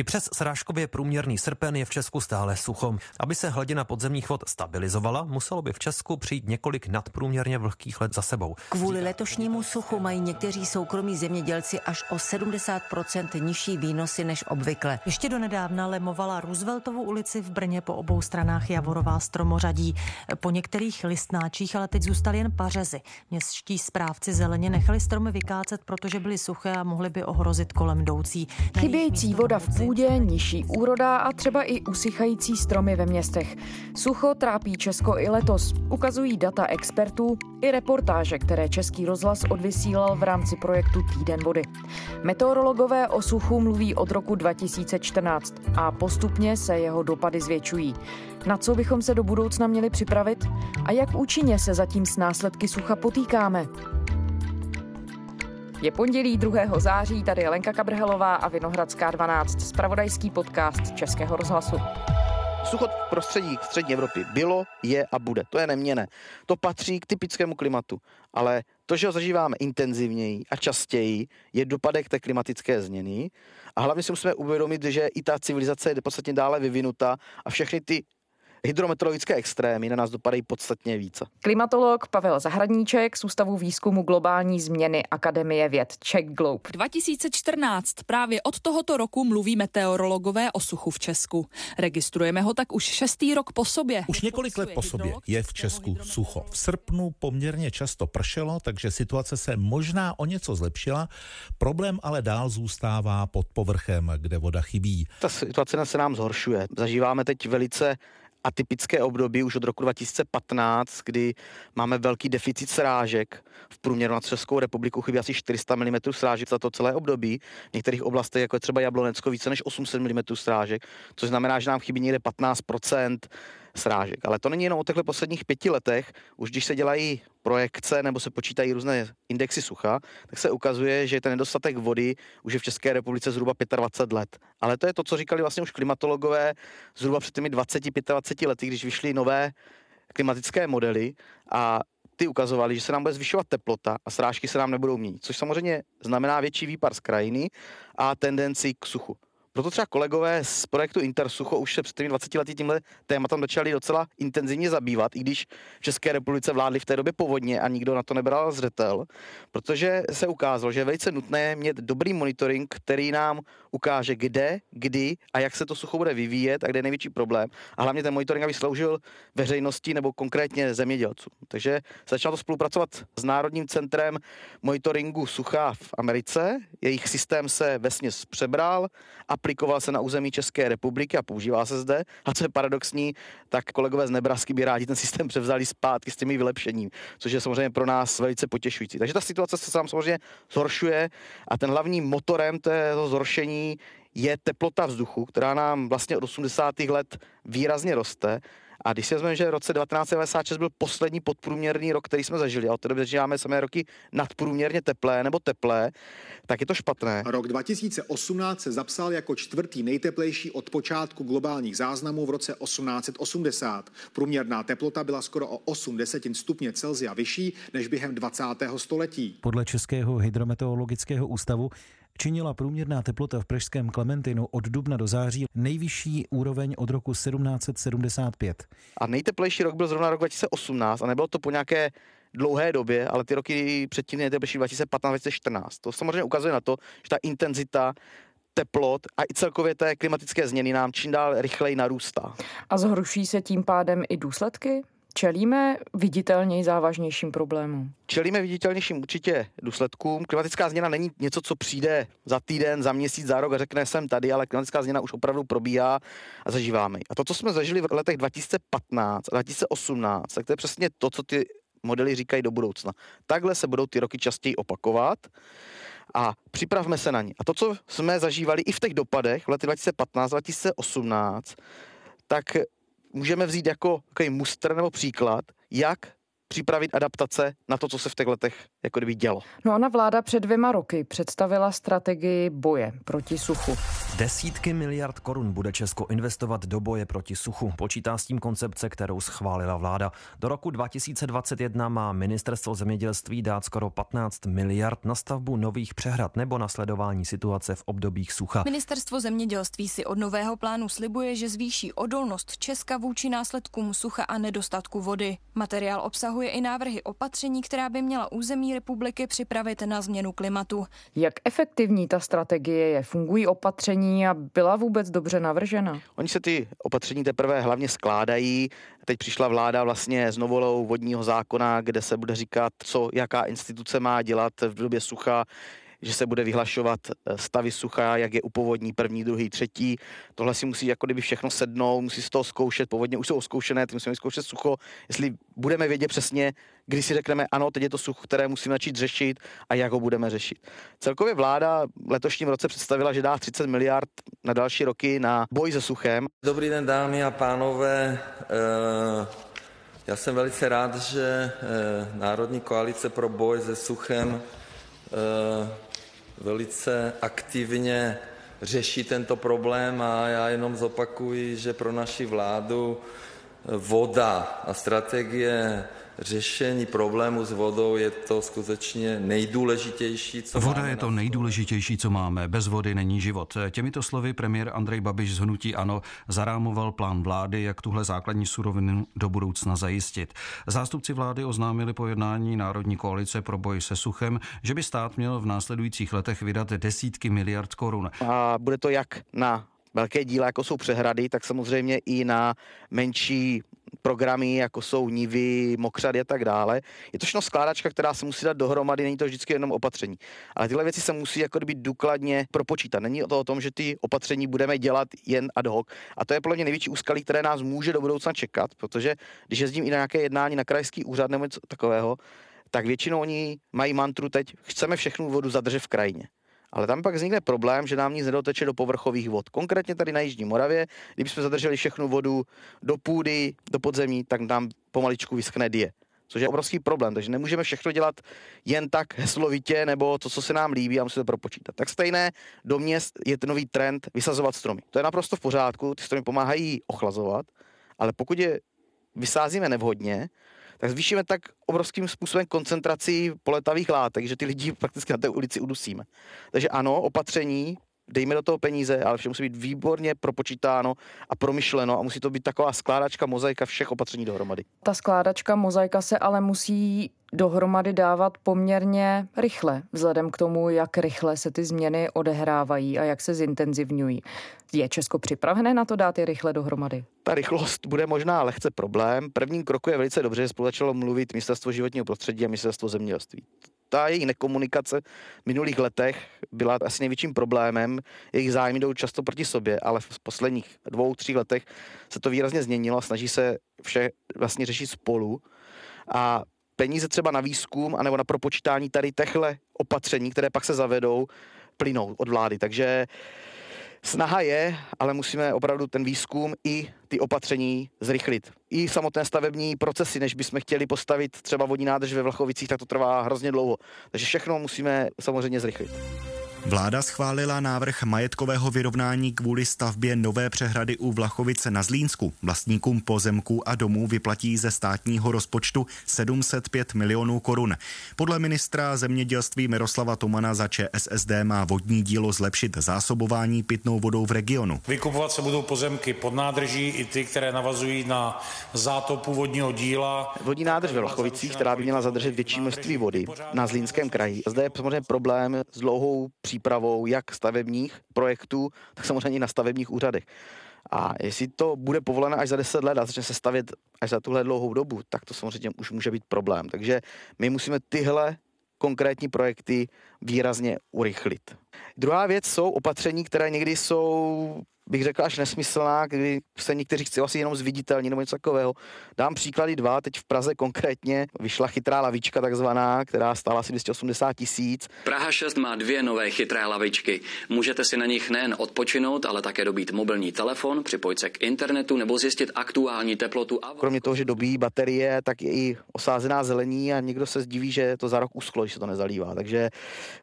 I přes srážkově průměrný srpen je v Česku stále sucho. Aby se hladina podzemních vod stabilizovala, muselo by v Česku přijít několik nadprůměrně vlhkých let za sebou. Kvůli letošnímu suchu mají někteří soukromí zemědělci až o 70% nižší výnosy než obvykle. Ještě do nedávna lemovala Rooseveltovu ulici v Brně po obou stranách Javorová stromořadí. Po některých listnáčích ale teď zůstaly jen pařezy. Městští správci zeleně nechali stromy vykácet, protože byly suché a mohly by ohrozit kolem jdoucí. Chybějící voda v půdě, nižší úroda a třeba i usychající stromy ve městech. Sucho trápí Česko i letos, ukazují data expertů i reportáže, které Český rozhlas odvysílal v rámci projektu Týden vody. Meteorologové o suchu mluví od roku 2014 a postupně se jeho dopady zvětšují. Na co bychom se do budoucna měli připravit a jak účinně se zatím s následky sucha potýkáme? Je pondělí 2. září, tady je Lenka Kabrhelová a Vinohradská 12, spravodajský podcast Českého rozhlasu. Sucho v prostředí střední Evropy bylo, je a bude. To je neměné. To patří k typickému klimatu. Ale to, že ho zažíváme intenzivněji a častěji, je dopadek té klimatické změny. A hlavně si musíme uvědomit, že i ta civilizace je podstatně dále vyvinuta a všechny ty hydrometeorologické extrémy na nás dopadají podstatně více. Klimatolog Pavel Zahradníček z Ústavu výzkumu globální změny Akademie věd Czech Globe. 2014. Právě od tohoto roku mluví meteorologové o suchu v Česku. Registrujeme ho tak už šestý rok po sobě. Už několik let po sobě je v Česku sucho. V srpnu poměrně často pršelo, takže situace se možná o něco zlepšila. Problém ale dál zůstává pod povrchem, kde voda chybí. Ta situace se nám zhoršuje. Zažíváme teď velice atypické období už od roku 2015, kdy máme velký deficit srážek. V průměru na Českou republiku chybí asi 400 mm srážek za to celé období. V některých oblastech, jako je třeba Jablonecko, více než 800 mm srážek, což znamená, že nám chybí někde 15 srážek. Ale to není jenom o těchto posledních pěti letech. Už když se dělají projekce nebo se počítají různé indexy sucha, tak se ukazuje, že ten nedostatek vody už je v České republice zhruba 25 let. Ale to je to, co říkali vlastně už klimatologové zhruba před těmi 20-25 lety, když vyšly nové klimatické modely a ty ukazovali, že se nám bude zvyšovat teplota a srážky se nám nebudou měnit, což samozřejmě znamená větší výpar z krajiny a tendenci k suchu. Proto třeba kolegové z projektu Intersucho už se před těmi 20 lety tímhle tématem začali docela intenzivně zabývat, i když v České republice vládli v té době povodně a nikdo na to nebral zřetel, protože se ukázalo, že je velice nutné mít dobrý monitoring, který nám ukáže, kde, kdy a jak se to sucho bude vyvíjet a kde je největší problém. A hlavně ten monitoring, aby sloužil veřejnosti nebo konkrétně zemědělcům. Takže začalo to spolupracovat s Národním centrem monitoringu sucha v Americe. Jejich systém se vesměs přebral a aplikoval se na území České republiky a používá se zde. A co je paradoxní, tak kolegové z Nebrasky by rádi ten systém převzali zpátky s těmi vylepšením, což je samozřejmě pro nás velice potěšující. Takže ta situace se sám samozřejmě zhoršuje a ten hlavním motorem toho zhoršení je teplota vzduchu, která nám vlastně od 80. let výrazně roste a když si vezmeme, že v roce 1996 byl poslední podprůměrný rok, který jsme zažili, a od té doby zažíváme samé roky nadprůměrně teplé nebo teplé, tak je to špatné. Rok 2018 se zapsal jako čtvrtý nejteplejší od počátku globálních záznamů v roce 1880. Průměrná teplota byla skoro o 8 desetin stupně Celsia vyšší než během 20. století. Podle Českého hydrometeorologického ústavu činila průměrná teplota v pražském Klementinu od dubna do září nejvyšší úroveň od roku 1775. A nejteplejší rok byl zrovna rok 2018 a nebylo to po nějaké dlouhé době, ale ty roky předtím nejteplejší 2015-2014. To samozřejmě ukazuje na to, že ta intenzita teplot a i celkově té klimatické změny nám čím dál rychleji narůstá. A zhorší se tím pádem i důsledky? Čelíme viditelněji závažnějším problémům? Čelíme viditelnějším určitě důsledkům. Klimatická změna není něco, co přijde za týden, za měsíc, za rok a řekne jsem tady, ale klimatická změna už opravdu probíhá a zažíváme. A to, co jsme zažili v letech 2015 a 2018, tak to je přesně to, co ty modely říkají do budoucna. Takhle se budou ty roky častěji opakovat a připravme se na ně. A to, co jsme zažívali i v těch dopadech v letech 2015, 2018, tak můžeme vzít jako takový muster nebo příklad, jak připravit adaptace na to, co se v těch letech jako kdyby dělo. No ona vláda před dvěma roky představila strategii boje proti suchu. Desítky miliard korun bude Česko investovat do boje proti suchu. Počítá s tím koncepce, kterou schválila vláda. Do roku 2021 má ministerstvo zemědělství dát skoro 15 miliard na stavbu nových přehrad nebo na sledování situace v obdobích sucha. Ministerstvo zemědělství si od nového plánu slibuje, že zvýší odolnost Česka vůči následkům sucha a nedostatku vody. Materiál obsahuje i návrhy opatření, která by měla území republiky připravit na změnu klimatu. Jak efektivní ta strategie je? Fungují opatření a byla vůbec dobře navržena? Oni se ty opatření teprve hlavně skládají. Teď přišla vláda vlastně s novolou vodního zákona, kde se bude říkat, co jaká instituce má dělat v době sucha, že se bude vyhlašovat eh, stavy sucha, jak je upovodní první, druhý, třetí. Tohle si musí jako kdyby všechno sednout, musí si to zkoušet, povodně už jsou oskoušené, ty musíme zkoušet sucho, jestli budeme vědět přesně, kdy si řekneme, ano, teď je to sucho, které musíme začít řešit a jak ho budeme řešit. Celkově vláda letošním roce představila, že dá 30 miliard na další roky na boj se suchem. Dobrý den, dámy a pánové. Eh, já jsem velice rád, že eh, Národní koalice pro boj se suchem velice aktivně řeší tento problém a já jenom zopakuji, že pro naši vládu voda a strategie řešení problému s vodou je to skutečně nejdůležitější, co Voda máme je to nejdůležitější, co máme. Bez vody není život. Těmito slovy premiér Andrej Babiš z Hnutí Ano zarámoval plán vlády, jak tuhle základní surovinu do budoucna zajistit. Zástupci vlády oznámili po jednání Národní koalice pro boj se suchem, že by stát měl v následujících letech vydat desítky miliard korun. A bude to jak na velké díla, jako jsou přehrady, tak samozřejmě i na menší programy, jako jsou nivy, mokřady a tak dále. Je to všechno skládačka, která se musí dát dohromady, není to vždycky jenom opatření. Ale tyhle věci se musí jako být důkladně propočítat. Není to o tom, že ty opatření budeme dělat jen ad hoc. A to je podle mě největší úskalí, které nás může do budoucna čekat, protože když jezdím i na nějaké jednání na krajský úřad nebo něco takového, tak většinou oni mají mantru teď, chceme všechnu vodu zadržet v krajině. Ale tam pak vznikne problém, že nám nic nedoteče do povrchových vod. Konkrétně tady na Jižní Moravě, kdybychom zadrželi všechnu vodu do půdy, do podzemí, tak nám pomaličku vyschne die. Což je obrovský problém, takže nemůžeme všechno dělat jen tak heslovitě nebo to, co se nám líbí a musíme to propočítat. Tak stejné do měst je ten nový trend vysazovat stromy. To je naprosto v pořádku, ty stromy pomáhají ochlazovat, ale pokud je vysázíme nevhodně, tak zvýšíme tak obrovským způsobem koncentraci poletavých látek, že ty lidi prakticky na té ulici udusíme. Takže ano, opatření, dejme do toho peníze, ale vše musí být výborně propočítáno a promyšleno a musí to být taková skládačka, mozaika všech opatření dohromady. Ta skládačka, mozaika se ale musí dohromady dávat poměrně rychle, vzhledem k tomu, jak rychle se ty změny odehrávají a jak se zintenzivňují. Je Česko připravené na to dát je rychle dohromady? Ta rychlost bude možná lehce problém. Prvním kroku je velice dobře, že spolu začalo mluvit Ministerstvo životního prostředí a Ministerstvo zemědělství ta její nekomunikace v minulých letech byla asi největším problémem. Jejich zájmy jdou často proti sobě, ale v posledních dvou, tří letech se to výrazně změnilo a snaží se vše vlastně řešit spolu. A peníze třeba na výzkum anebo na propočítání tady techhle opatření, které pak se zavedou, plynou od vlády. Takže Snaha je, ale musíme opravdu ten výzkum i ty opatření zrychlit. I samotné stavební procesy, než bychom chtěli postavit třeba vodní nádrž ve Vlachovicích, tak to trvá hrozně dlouho. Takže všechno musíme samozřejmě zrychlit. Vláda schválila návrh majetkového vyrovnání kvůli stavbě nové přehrady u Vlachovice na Zlínsku. Vlastníkům pozemků a domů vyplatí ze státního rozpočtu 705 milionů korun. Podle ministra zemědělství Miroslava Tomana za ČSSD má vodní dílo zlepšit zásobování pitnou vodou v regionu. Vykupovat se budou pozemky pod nádrží i ty, které navazují na zátopu vodního díla. Vodní nádrž ve Vlachovicích, která by měla zadržet větší množství vody na Zlínském kraji. Zde je samozřejmě problém s dlouhou přípravou jak stavebních projektů, tak samozřejmě i na stavebních úřadech. A jestli to bude povoleno až za 10 let a začne se stavět až za tuhle dlouhou dobu, tak to samozřejmě už může být problém. Takže my musíme tyhle konkrétní projekty výrazně urychlit. Druhá věc jsou opatření, které někdy jsou bych řekl až nesmyslná, kdy se někteří chci asi jenom zviditelní nebo něco takového. Dám příklady dva, teď v Praze konkrétně vyšla chytrá lavička takzvaná, která stála asi 280 tisíc. Praha 6 má dvě nové chytré lavičky. Můžete si na nich nejen odpočinout, ale také dobít mobilní telefon, připojit se k internetu nebo zjistit aktuální teplotu. A... Kromě toho, že dobíjí baterie, tak je i osázená zelení a někdo se zdiví, že to za rok uschlo, když se to nezalívá. Takže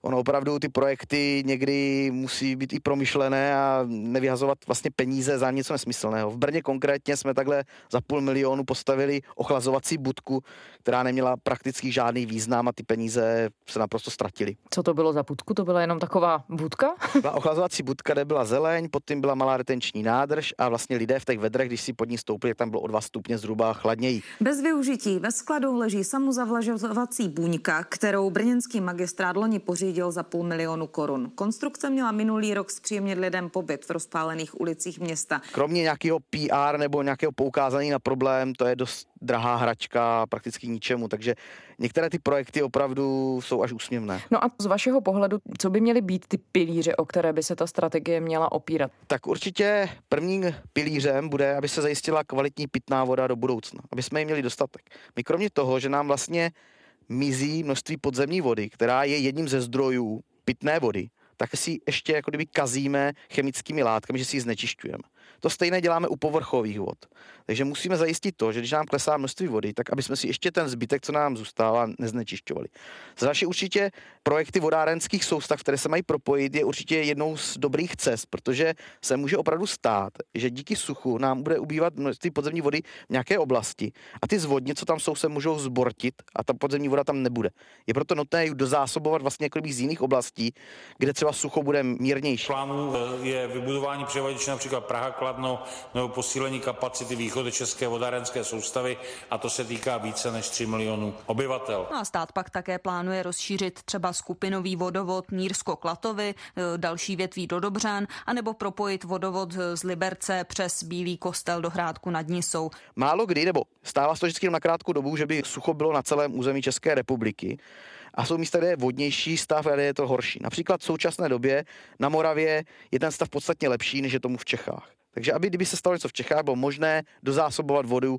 ono opravdu ty projekty někdy musí být i promyšlené a nevyhazovat vlastně peníze za něco nesmyslného. V Brně konkrétně jsme takhle za půl milionu postavili ochlazovací budku, která neměla prakticky žádný význam a ty peníze se naprosto ztratily. Co to bylo za budku? To byla jenom taková budka? Byla ochlazovací budka, kde byla zeleň, pod tím byla malá retenční nádrž a vlastně lidé v těch vedrech, když si pod ní stoupili, tak tam bylo o dva stupně zhruba chladněji. Bez využití ve skladu leží samozavlažovací buňka, kterou brněnský magistrát loni pořídil za půl milionu korun. Konstrukce měla minulý rok zpříjemnit lidem pobyt v rozpálených ulicích města. Kromě nějakého PR nebo nějakého poukázání na problém, to je dost drahá hračka, prakticky ničemu, takže některé ty projekty opravdu jsou až úsměvné. No a z vašeho pohledu, co by měly být ty pilíře, o které by se ta strategie měla opírat? Tak určitě prvním pilířem bude, aby se zajistila kvalitní pitná voda do budoucna, aby jsme ji měli dostatek. My kromě toho, že nám vlastně mizí množství podzemní vody, která je jedním ze zdrojů pitné vody, tak si ještě jako kdyby kazíme chemickými látkami, že si ji znečišťujeme. To stejné děláme u povrchových vod. Takže musíme zajistit to, že když nám klesá množství vody, tak aby jsme si ještě ten zbytek, co nám zůstává, neznečišťovali. Za naše určitě projekty vodárenských soustav, které se mají propojit, je určitě jednou z dobrých cest, protože se může opravdu stát, že díky suchu nám bude ubývat množství podzemní vody v nějaké oblasti a ty zvodně, co tam jsou, se můžou zbortit a ta podzemní voda tam nebude. Je proto nutné ji dozásobovat vlastně jako z jiných oblastí, kde třeba sucho bude mírnější. Plánu eh, je vybudování převaděče například Praha, Kladno nebo posílení kapacity východy české vodárenské soustavy a to se týká více než 3 milionů obyvatel. No a stát pak také plánuje rozšířit třeba skupinový vodovod Nýrsko-Klatovy, e, další větví do Dobřan, anebo propojit vodovod z Liberce přes Bílý kostel do Hrádku nad Nisou. Málo kdy, nebo stává se to vždycky na krátkou dobu, že by sucho bylo na celém území České republiky. A jsou místa, kde je vodnější stav a kde je to horší. Například v současné době na Moravě je ten stav podstatně lepší, než je tomu v Čechách. Takže aby kdyby se stalo něco v Čechách, bylo možné dozásobovat vodu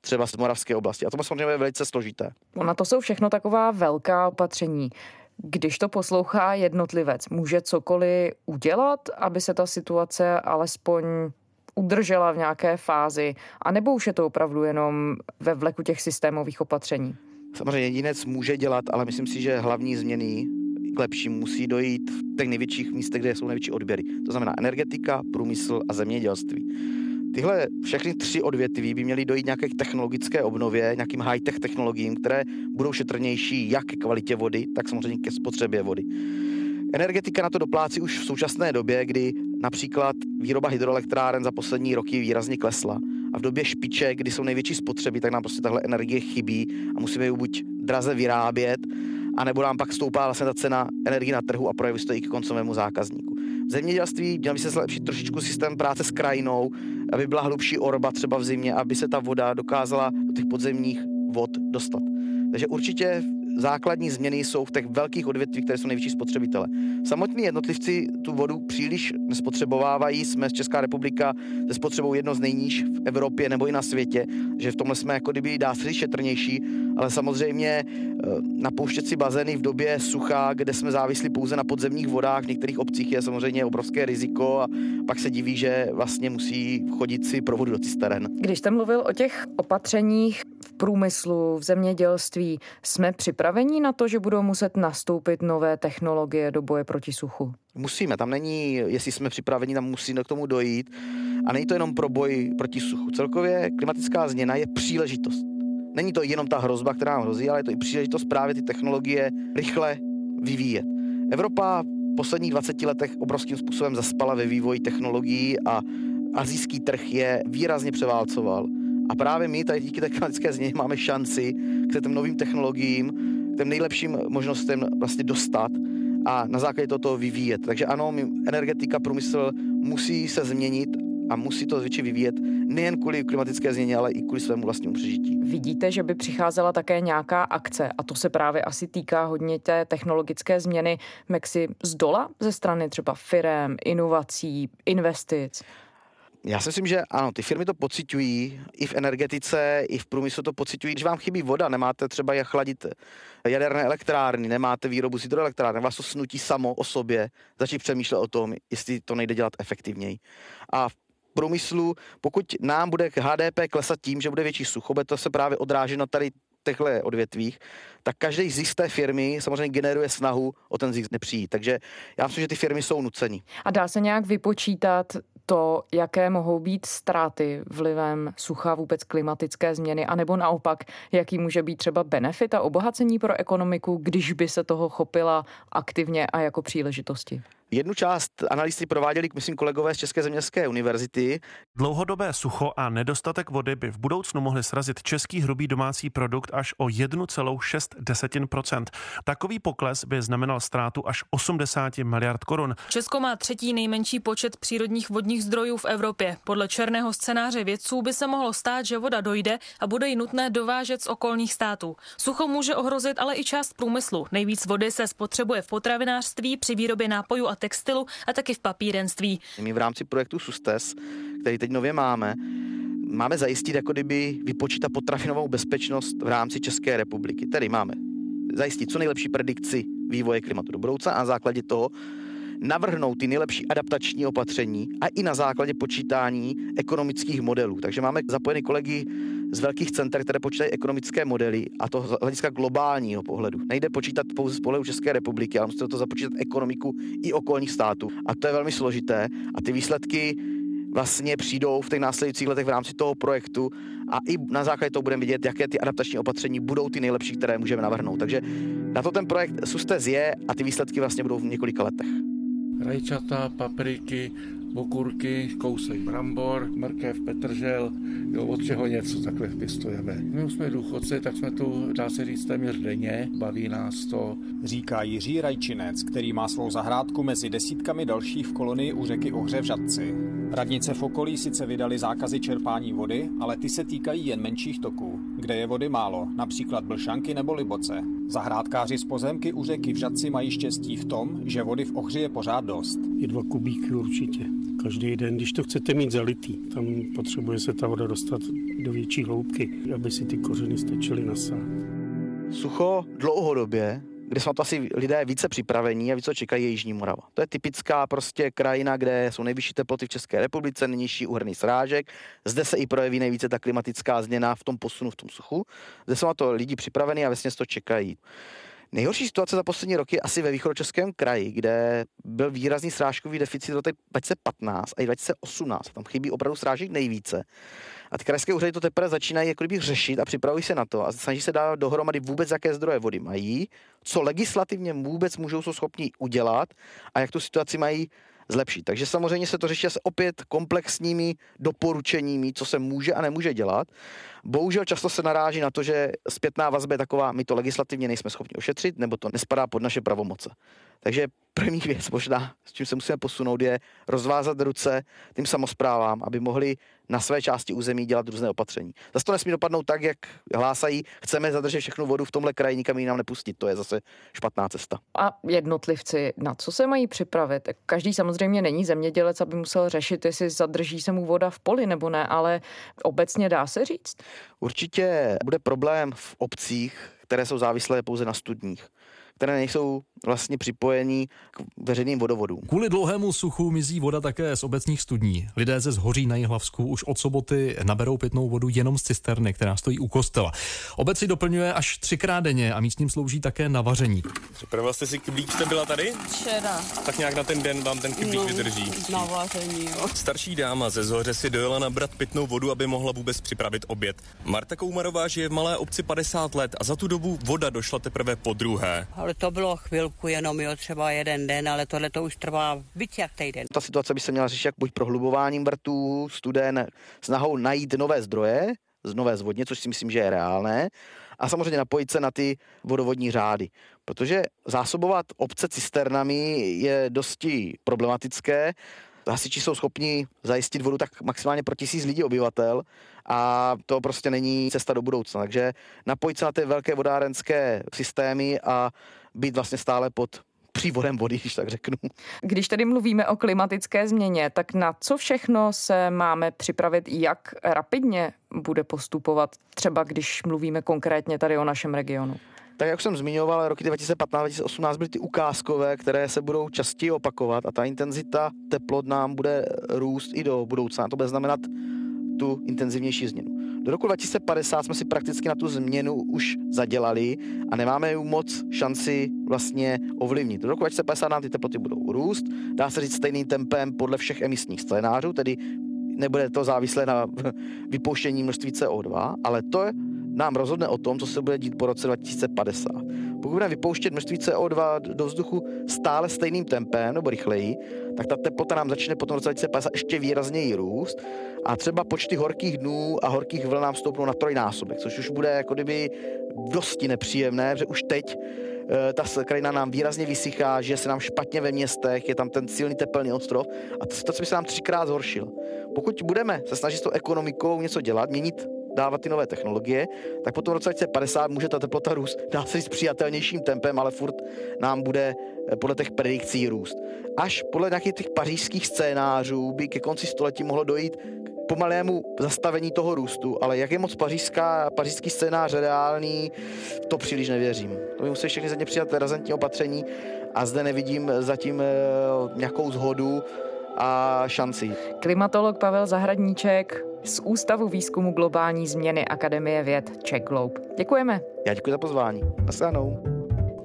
třeba z Moravské oblasti. A to samozřejmě je velice složité. Ona to jsou všechno taková velká opatření. Když to poslouchá jednotlivec, může cokoliv udělat, aby se ta situace alespoň udržela v nějaké fázi, a nebo už je to opravdu jenom ve vleku těch systémových opatření? Samozřejmě jedinec může dělat, ale myslím si, že hlavní změny k lepšímu musí dojít v těch největších místech, kde jsou největší odběry. To znamená energetika, průmysl a zemědělství. Tyhle všechny tři odvětví by měly dojít nějaké technologické obnově, nějakým high-tech technologiím, které budou šetrnější jak ke kvalitě vody, tak samozřejmě ke spotřebě vody. Energetika na to doplácí už v současné době, kdy například výroba hydroelektráren za poslední roky výrazně klesla. A v době špiček, kdy jsou největší spotřeby, tak nám prostě tahle energie chybí a musíme ji buď draze vyrábět, anebo nám pak stoupá vlastně ta cena energie na trhu a projeví se to i k koncovému zákazníku. V zemědělství měl by se zlepšit trošičku systém práce s krajinou, aby byla hlubší orba třeba v zimě, aby se ta voda dokázala do těch podzemních vod dostat. Takže určitě základní změny jsou v těch velkých odvětvích, které jsou největší spotřebitele. Samotní jednotlivci tu vodu příliš nespotřebovávají. Jsme z Česká republika se spotřebou jedno z nejníž v Evropě nebo i na světě, že v tomhle jsme jako kdyby dá se šetrnější, ale samozřejmě eh, napouštět si bazény v době sucha, kde jsme závislí pouze na podzemních vodách, v některých obcích je samozřejmě obrovské riziko a pak se diví, že vlastně musí chodit si pro vodu do cisteren. Když jste mluvil o těch opatřeních průmyslu, v zemědělství, jsme připraveni na to, že budou muset nastoupit nové technologie do boje proti suchu? Musíme, tam není, jestli jsme připraveni, tam musí k tomu dojít. A není to jenom pro boj proti suchu. Celkově klimatická změna je příležitost. Není to jenom ta hrozba, která nám hrozí, ale je to i příležitost právě ty technologie rychle vyvíjet. Evropa v posledních 20 letech obrovským způsobem zaspala ve vývoji technologií a azijský trh je výrazně převálcoval. A právě my tady díky té klimatické změně máme šanci k těm novým technologiím, k těm nejlepším možnostem vlastně dostat a na základě toho vyvíjet. Takže ano, energetika, průmysl musí se změnit a musí to zvětšit vyvíjet nejen kvůli klimatické změně, ale i kvůli svému vlastnímu přežití. Vidíte, že by přicházela také nějaká akce a to se právě asi týká hodně té technologické změny Mexi z dola ze strany třeba firem, inovací, investic? Já si myslím, že ano, ty firmy to pocitují, i v energetice, i v průmyslu to pocitují. Když vám chybí voda, nemáte třeba jak chladit jaderné elektrárny, nemáte výrobu z hydroelektrárny, vás to snutí samo o sobě, začít přemýšlet o tom, jestli to nejde dělat efektivněji. A v průmyslu, pokud nám bude HDP klesat tím, že bude větší sucho, bude to se právě odráží na tady těchto odvětvích, tak každý z té firmy samozřejmě generuje snahu o ten zisk nepřijít. Takže já myslím, že ty firmy jsou nuceni. A dá se nějak vypočítat to, jaké mohou být ztráty vlivem sucha vůbec klimatické změny, anebo naopak, jaký může být třeba benefit a obohacení pro ekonomiku, když by se toho chopila aktivně a jako příležitosti? Jednu část analýzy prováděli, myslím, kolegové z České zemědělské univerzity. Dlouhodobé sucho a nedostatek vody by v budoucnu mohly srazit český hrubý domácí produkt až o 1,6% Takový pokles by znamenal ztrátu až 80 miliard korun. Česko má třetí nejmenší počet přírodních vodních zdrojů v Evropě. Podle černého scénáře vědců by se mohlo stát, že voda dojde a bude ji nutné dovážet z okolních států. Sucho může ohrozit ale i část průmyslu. Nejvíc vody se spotřebuje v potravinářství, při výrobě nápojů a textilu a taky v papírenství. My v rámci projektu SUSTES, který teď nově máme, máme zajistit jako kdyby vypočítat potravinovou bezpečnost v rámci České republiky. Tedy máme zajistit co nejlepší predikci vývoje klimatu do budoucna a na základě toho navrhnout ty nejlepší adaptační opatření a i na základě počítání ekonomických modelů. Takže máme zapojeny kolegy z velkých center, které počítají ekonomické modely a to z hlediska globálního pohledu. Nejde počítat pouze z pohledu České republiky, ale musíte to započítat ekonomiku i okolních států. A to je velmi složité a ty výsledky vlastně přijdou v těch následujících letech v rámci toho projektu a i na základě toho budeme vidět, jaké ty adaptační opatření budou ty nejlepší, které můžeme navrhnout. Takže na to ten projekt Sustes je a ty výsledky vlastně budou v několika letech. Rajčata, papriky, okurky, kousek brambor, mrkev, petržel, jo, od čeho něco takhle pěstujeme. My už jsme důchodci, tak jsme tu, dá se říct, téměř denně, baví nás to. Říká Jiří Rajčinec, který má svou zahrádku mezi desítkami dalších v kolonii u řeky Ohře v Žadci. Radnice v okolí sice vydali zákazy čerpání vody, ale ty se týkají jen menších toků, kde je vody málo, například Blšanky nebo Liboce. Zahrádkáři z pozemky u řeky v Žadci mají štěstí v tom, že vody v Ohři je pořád dost. Je dva kubíky určitě. Každý den, když to chcete mít zalitý, tam potřebuje se ta voda dostat do větší hloubky, aby si ty kořeny stačily nasát. Sucho dlouhodobě kde jsou to asi lidé více připravení a více čekají, Jižní Morava. To je typická prostě krajina, kde jsou nejvyšší teploty v České republice, nejnižší úhrný srážek. Zde se i projeví nejvíce ta klimatická změna v tom posunu, v tom suchu. Zde jsou na to lidi připravení a vlastně to čekají. Nejhorší situace za poslední roky asi ve východočeském kraji, kde byl výrazný srážkový deficit do 2015 a i 2018. Tam chybí opravdu srážek nejvíce. A ty krajské úřady to teprve začínají jako kdyby řešit a připravují se na to a snaží se dát dohromady vůbec, jaké zdroje vody mají, co legislativně vůbec můžou jsou schopni udělat a jak tu situaci mají zlepšit. Takže samozřejmě se to řeší se opět komplexními doporučeními, co se může a nemůže dělat. Bohužel často se naráží na to, že zpětná vazba je taková, my to legislativně nejsme schopni ošetřit, nebo to nespadá pod naše pravomoce. Takže první věc možná, s čím se musíme posunout, je rozvázat ruce tím samozprávám, aby mohli na své části území dělat různé opatření. Zase to nesmí dopadnout tak, jak hlásají, chceme zadržet všechnu vodu v tomhle kraji, nikam ji nám nepustit. To je zase špatná cesta. A jednotlivci, na co se mají připravit? Každý samozřejmě není zemědělec, aby musel řešit, jestli zadrží se mu voda v poli nebo ne, ale obecně dá se říct? Určitě bude problém v obcích, které jsou závislé pouze na studních které nejsou vlastně připojení k veřejným vodovodům. Kvůli dlouhému suchu mizí voda také z obecních studní. Lidé ze Zhoří na Jihlavsku už od soboty naberou pitnou vodu jenom z cisterny, která stojí u kostela. Obec si doplňuje až třikrát denně a místním slouží také na vaření. Připravila jste si kyblík, jste byla tady? Včera. Tak nějak na ten den vám ten kyblík no, vydrží. Na vaření, jo. Starší dáma ze Zhoře si dojela nabrat pitnou vodu, aby mohla vůbec připravit oběd. Marta Koumarová žije v malé obci 50 let a za tu dobu voda došla teprve po druhé. To bylo chvilku jenom, jo, třeba jeden den, ale tohle to už trvá víc jak týden. Ta situace by se měla řešit jak buď prohlubováním vrtů, studen, snahou najít nové zdroje, z nové zvodně, což si myslím, že je reálné, a samozřejmě napojit se na ty vodovodní řády. Protože zásobovat obce cisternami je dosti problematické. Hasiči jsou schopni zajistit vodu tak maximálně pro tisíc lidí obyvatel a to prostě není cesta do budoucna. Takže napojit se na ty velké vodárenské systémy a být vlastně stále pod přívodem vody, když tak řeknu. Když tedy mluvíme o klimatické změně, tak na co všechno se máme připravit, jak rapidně bude postupovat, třeba když mluvíme konkrétně tady o našem regionu? Tak jak jsem zmiňoval, roky 2015-2018 byly ty ukázkové, které se budou častěji opakovat a ta intenzita teplot nám bude růst i do budoucna. To bude znamenat tu intenzivnější změnu. Do roku 2050 jsme si prakticky na tu změnu už zadělali a nemáme ju moc šanci vlastně ovlivnit. Do roku 2050 nám ty teploty budou růst, dá se říct stejným tempem podle všech emisních scénářů, tedy nebude to závislé na vypouštění množství CO2, ale to nám rozhodne o tom, co se bude dít po roce 2050. Pokud budeme vypouštět množství CO2 do vzduchu stále stejným tempem nebo rychleji, tak ta teplota nám začne potom v roce 2050 ještě výrazněji růst a třeba počty horkých dnů a horkých vln nám stoupnou na trojnásobek, což už bude jako kdyby dosti nepříjemné, že už teď eh, ta krajina nám výrazně vysychá, že se nám špatně ve městech, je tam ten silný tepelný ostrov a ta situace by se nám třikrát zhoršila. Pokud budeme se snažit s tou ekonomikou něco dělat, měnit dávat ty nové technologie, tak potom v roce 2050 může ta teplota růst, dá se s přijatelnějším tempem, ale furt nám bude eh, podle těch predikcí růst. Až podle nějakých těch pařížských scénářů by ke konci století mohlo dojít k pomalému zastavení toho růstu, ale jak je moc pařížská, pařížský scénář reálný, to příliš nevěřím. To by musí všechny země přijat razantní opatření a zde nevidím zatím eh, nějakou zhodu a šanci. Klimatolog Pavel Zahradníček z Ústavu výzkumu globální změny Akademie věd Czech Globe. Děkujeme. Já děkuji za pozvání. Naschledanou.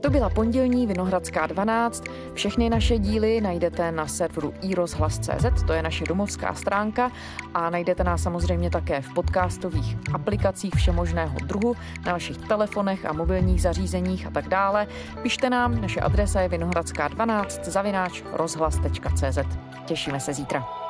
To byla pondělní Vinohradská 12. Všechny naše díly najdete na serveru iRozhlas.cz, to je naše domovská stránka a najdete nás samozřejmě také v podcastových aplikacích všemožného druhu, na vašich telefonech a mobilních zařízeních a tak dále. Pište nám, naše adresa je vinohradská12 zavináč rozhlas.cz. Těšíme se zítra.